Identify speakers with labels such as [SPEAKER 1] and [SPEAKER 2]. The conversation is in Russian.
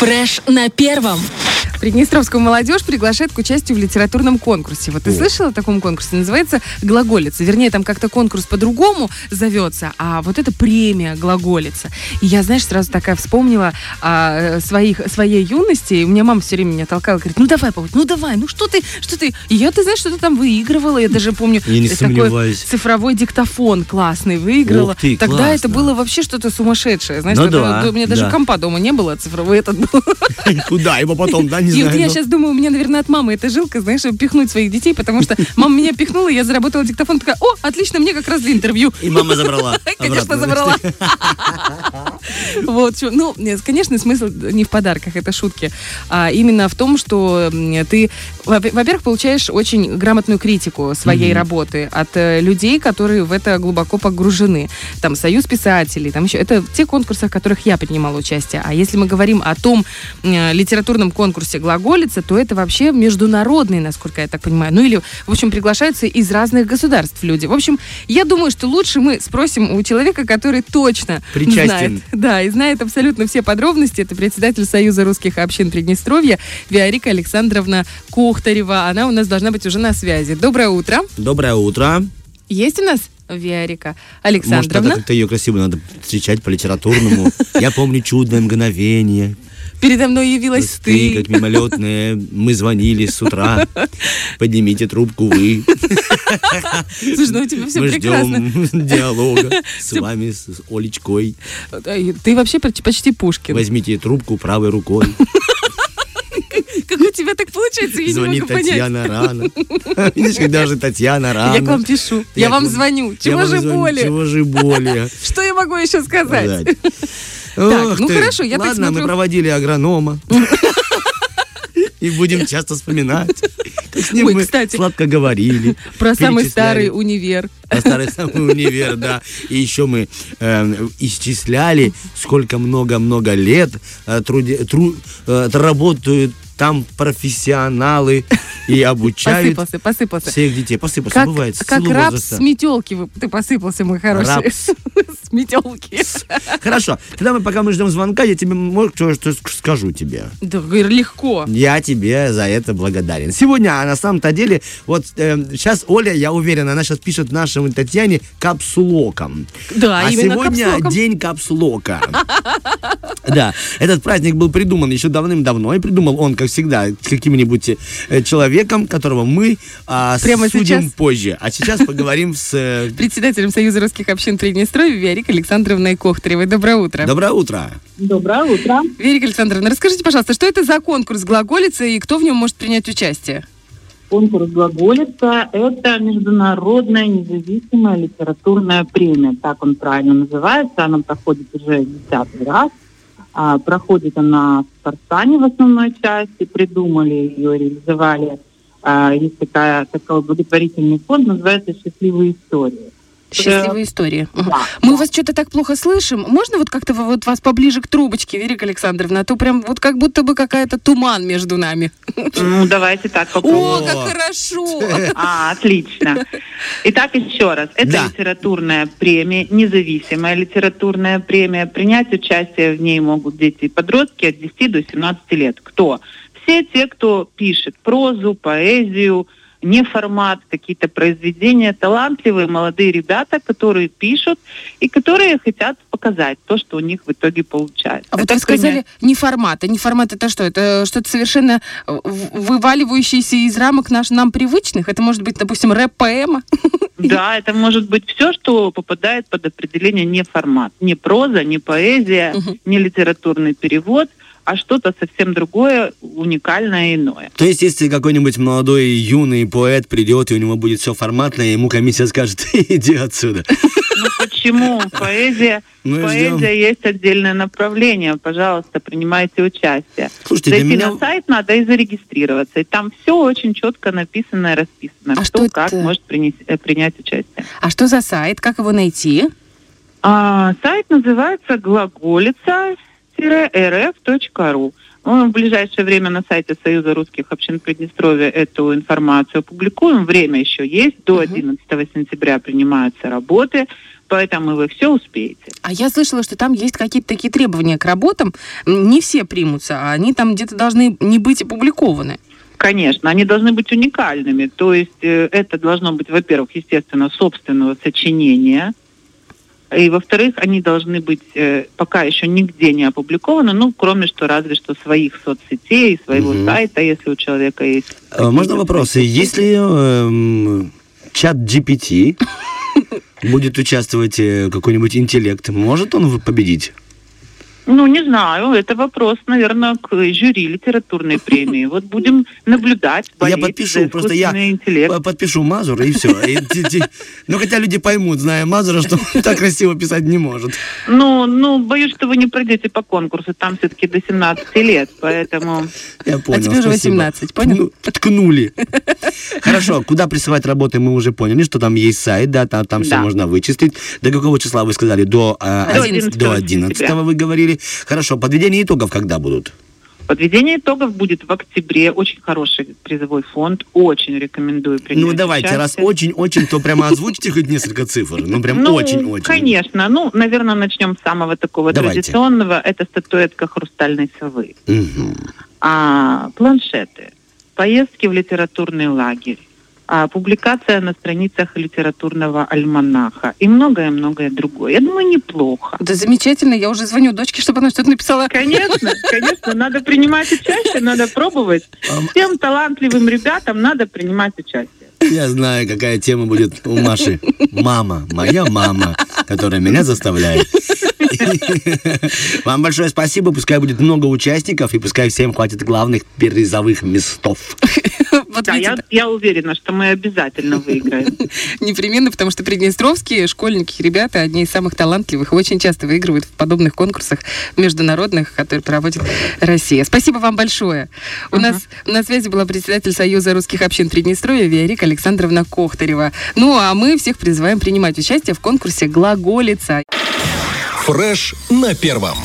[SPEAKER 1] Фреш на первом.
[SPEAKER 2] Приднестровскую молодежь приглашает к участию в литературном конкурсе. Вот ты
[SPEAKER 3] О.
[SPEAKER 2] слышала о таком конкурсе? Называется «Глаголица». Вернее, там как-то конкурс по-другому зовется, а вот это премия «Глаголица». И я, знаешь, сразу такая вспомнила о э, своих, своей юности. И у меня мама все время меня толкала, говорит, ну давай, Павел, ну давай, ну что ты, что ты. И я, ты знаешь, что-то там выигрывала. Я даже помню,
[SPEAKER 3] Я не
[SPEAKER 2] э, такой цифровой диктофон классный выиграла.
[SPEAKER 3] Ух ты,
[SPEAKER 2] Тогда это
[SPEAKER 3] классно.
[SPEAKER 2] было вообще что-то сумасшедшее. Знаешь,
[SPEAKER 3] Ну да,
[SPEAKER 2] у меня даже
[SPEAKER 3] да.
[SPEAKER 2] компа дома не было, а цифровой этот был.
[SPEAKER 3] Куда его потом, да, не
[SPEAKER 2] И вот
[SPEAKER 3] знаю.
[SPEAKER 2] я
[SPEAKER 3] ну.
[SPEAKER 2] сейчас думаю, у меня, наверное, от мамы эта жилка, знаешь, пихнуть своих детей, потому что мама меня пихнула, я заработала диктофон, такая, о, отлично, мне как раз для интервью.
[SPEAKER 3] И мама забрала.
[SPEAKER 2] Конечно, забрала. Вот, ну, нет, конечно, смысл не в подарках, это шутки, а именно в том, что ты, во- во-первых, получаешь очень грамотную критику своей работы от э, людей, которые в это глубоко погружены. Там Союз писателей, там еще это те конкурсы, в которых я принимала участие. А если мы говорим о том э, литературном конкурсе «Глаголица», то это вообще международный, насколько я так понимаю. Ну или, в общем, приглашаются из разных государств люди. В общем, я думаю, что лучше мы спросим у человека, который точно
[SPEAKER 3] Причастен.
[SPEAKER 2] знает. Да, и знает абсолютно все подробности. Это председатель Союза русских общин Приднестровья Виарика Александровна Кухтарева. Она у нас должна быть уже на связи. Доброе утро.
[SPEAKER 3] Доброе утро.
[SPEAKER 2] Есть у нас Виарика
[SPEAKER 3] Может,
[SPEAKER 2] Александровна?
[SPEAKER 3] надо как-то ее красиво надо встречать по-литературному. Я помню чудное мгновение.
[SPEAKER 2] Передо мной явилась
[SPEAKER 3] Ты,
[SPEAKER 2] ты.
[SPEAKER 3] как мимолетные, мы звонили с утра. Поднимите трубку вы.
[SPEAKER 2] Слушай, ну у тебя все
[SPEAKER 3] мы
[SPEAKER 2] прекрасно.
[SPEAKER 3] ждем диалога с вами, с Олечкой.
[SPEAKER 2] Ай, Ты вообще поч- почти Пушкин.
[SPEAKER 3] Возьмите трубку правой рукой.
[SPEAKER 2] Как у тебя так получается, я не
[SPEAKER 3] Звонит
[SPEAKER 2] могу понять.
[SPEAKER 3] Татьяна рано. Видишь, когда же Татьяна рано.
[SPEAKER 2] Я к вам пишу. Я,
[SPEAKER 3] Я
[SPEAKER 2] вам звоню.
[SPEAKER 3] Я
[SPEAKER 2] Чего
[SPEAKER 3] вам
[SPEAKER 2] же более?
[SPEAKER 3] Чего же более?
[SPEAKER 2] Что я могу еще сказать? Так, ну хорошо, я так
[SPEAKER 3] Ладно,
[SPEAKER 2] смотрю-
[SPEAKER 3] мы проводили агронома. И будем часто вспоминать. С ним
[SPEAKER 2] Ой,
[SPEAKER 3] мы
[SPEAKER 2] кстати.
[SPEAKER 3] сладко говорили.
[SPEAKER 2] Про самый старый универ.
[SPEAKER 3] Про старый самый универ, да. И еще мы э, исчисляли, сколько много-много лет э, труди- тру- э, работают там профессионалы и обучают
[SPEAKER 2] Посыпался, посыпался.
[SPEAKER 3] всех детей. Посыпался,
[SPEAKER 2] Как,
[SPEAKER 3] бывает.
[SPEAKER 2] как раб
[SPEAKER 3] возраста.
[SPEAKER 2] с метелки. Ты посыпался, мой хороший.
[SPEAKER 3] Рапс.
[SPEAKER 2] С метелки.
[SPEAKER 3] Хорошо. Тогда мы, пока мы ждем звонка, я тебе, может, что, что скажу тебе.
[SPEAKER 2] Да, легко.
[SPEAKER 3] Я тебе за это благодарен. Сегодня, а на самом-то деле, вот сейчас Оля, я уверен, она сейчас пишет нашему Татьяне капсулоком.
[SPEAKER 2] Да,
[SPEAKER 3] а
[SPEAKER 2] именно
[SPEAKER 3] сегодня
[SPEAKER 2] капслоком.
[SPEAKER 3] день капсулока. Да, этот праздник был придуман еще давным-давно, и придумал он, как всегда, каким-нибудь э, человеком, которого мы а,
[SPEAKER 2] Прямо
[SPEAKER 3] судим
[SPEAKER 2] сейчас?
[SPEAKER 3] позже. А сейчас поговорим с... э,
[SPEAKER 2] Председателем Союза русских общин Приднестровья Верик Александровной Кохтаревой. Доброе утро.
[SPEAKER 3] Доброе утро.
[SPEAKER 4] Доброе утро.
[SPEAKER 2] Верик Александровна, расскажите, пожалуйста, что это за конкурс глаголица и кто в нем может принять участие?
[SPEAKER 4] Конкурс «Глаголица» — это международная независимая литературная премия. Так он правильно называется. Она проходит уже десятый раз. А, проходит она в Спартане в основной части. Придумали ее, реализовали. А, есть такая, такой благотворительный фонд, называется «Счастливые истории».
[SPEAKER 2] Счастливые истории.
[SPEAKER 4] Да.
[SPEAKER 2] Мы вас что-то так плохо слышим. Можно вот как-то вот вас поближе к трубочке, Верик Александровна? А то прям вот как будто бы какая-то туман между нами.
[SPEAKER 4] Ну, давайте так
[SPEAKER 2] О,
[SPEAKER 4] попробуем.
[SPEAKER 2] как хорошо!
[SPEAKER 4] А, отлично. Итак, еще раз. Это
[SPEAKER 3] Да.
[SPEAKER 4] литературная премия, независимая литературная премия. Принять участие в ней могут дети и подростки от 10 до 17 лет. Кто? Все те, кто пишет прозу, поэзию, не формат, какие-то произведения, талантливые молодые ребята, которые пишут и которые хотят показать то, что у них в итоге получается.
[SPEAKER 2] А вот
[SPEAKER 4] Это
[SPEAKER 2] вы сказали не формат. А не формат это что? Это что-то совершенно э, вываливающееся из рамок наш, нам привычных? Это может быть, допустим, рэп-поэма?
[SPEAKER 4] Да, это может быть все, что попадает под определение не формат. Не проза, не поэзия,
[SPEAKER 2] Мгм.
[SPEAKER 4] не литературный перевод, а что-то совсем другое, уникальное иное.
[SPEAKER 3] То есть, если какой-нибудь молодой юный поэт придет, и у него будет все форматное, ему комиссия скажет, иди отсюда.
[SPEAKER 4] Ну почему? Поэзия,
[SPEAKER 3] Мы
[SPEAKER 4] поэзия
[SPEAKER 3] ждем.
[SPEAKER 4] есть отдельное направление. Пожалуйста, принимайте участие.
[SPEAKER 3] Слушайте,
[SPEAKER 4] Зайти
[SPEAKER 3] меня...
[SPEAKER 4] на сайт надо и зарегистрироваться. И там все очень четко написано и расписано.
[SPEAKER 2] А
[SPEAKER 4] кто
[SPEAKER 2] что
[SPEAKER 4] как
[SPEAKER 2] это?
[SPEAKER 4] может принес- э, принять участие.
[SPEAKER 2] А что за сайт? Как его найти?
[SPEAKER 4] А, сайт называется глаголица-rf.ru. Мы в ближайшее время на сайте Союза русских общин Приднестровья эту информацию опубликуем. Время еще есть. До
[SPEAKER 2] Мгм.
[SPEAKER 4] 11 сентября принимаются работы. поэтому вы все успеете.
[SPEAKER 2] А я слышала, что там есть какие-то такие требования к работам. Не все примутся, а они там где-то должны не быть опубликованы.
[SPEAKER 4] Конечно, они должны быть уникальными. То есть э, это должно быть, во-первых, естественно, собственного сочинения. И, во-вторых, они должны быть э, пока еще нигде не опубликованы, ну, кроме что разве что своих соцсетей, своего угу. сайта, если у человека есть.
[SPEAKER 3] А, можно вопросы? Если э, чат GPT будет участвовать э, какой-нибудь интеллект, может он победить?
[SPEAKER 4] Ну, не знаю, это вопрос, наверное, к жюри литературной премии. Вот будем наблюдать,
[SPEAKER 3] Я подпишу, просто я интеллект. подпишу Мазура и все. Ну, хотя люди поймут, зная Мазура, что он так красиво писать не может.
[SPEAKER 4] Ну, ну, боюсь, что вы не пройдете по конкурсу, там все-таки до 17 лет, поэтому...
[SPEAKER 3] Я понял,
[SPEAKER 2] А тебе уже 18, понял?
[SPEAKER 3] Ткнули. Хорошо, куда присылать работы, мы уже поняли, что там есть сайт, да, там, все можно вычислить. До какого числа вы сказали? До,
[SPEAKER 4] э, до 11,
[SPEAKER 3] до 11 вы говорили. Хорошо, подведение итогов когда будут?
[SPEAKER 4] Подведение итогов будет в октябре. Очень хороший призовой фонд. Очень рекомендую принять
[SPEAKER 3] Ну, давайте,
[SPEAKER 4] участие.
[SPEAKER 3] раз очень-очень, то прямо озвучите хоть несколько цифр. Ну, прям
[SPEAKER 4] ну,
[SPEAKER 3] очень-очень.
[SPEAKER 4] конечно. Ну, наверное, начнем с самого такого давайте. традиционного. Это статуэтка хрустальной совы.
[SPEAKER 3] Угу.
[SPEAKER 4] А, планшеты. Поездки в литературный лагерь публикация на страницах литературного альманаха и многое-многое другое. Я думаю, неплохо.
[SPEAKER 2] Да замечательно, я уже звоню дочке, чтобы она что-то написала.
[SPEAKER 4] Конечно, конечно, надо принимать участие, надо пробовать. Всем талантливым ребятам надо принимать участие.
[SPEAKER 3] Я знаю, какая тема будет у Маши. Мама, моя мама, которая меня заставляет. Вам большое спасибо. Пускай будет много участников, и пускай всем хватит главных призовых местов.
[SPEAKER 4] Вот да, я, я уверена, что мы обязательно выиграем.
[SPEAKER 2] Непременно, потому что приднестровские школьники, ребята, одни из самых талантливых, очень часто выигрывают в подобных конкурсах международных, которые проводит Россия. Спасибо вам большое. У нас на связи была председатель Союза русских общин Приднестровья Виарика Александровна Кохтарева. Ну, а мы всех призываем принимать участие в конкурсе «Глаголица».
[SPEAKER 1] Фреш на первом.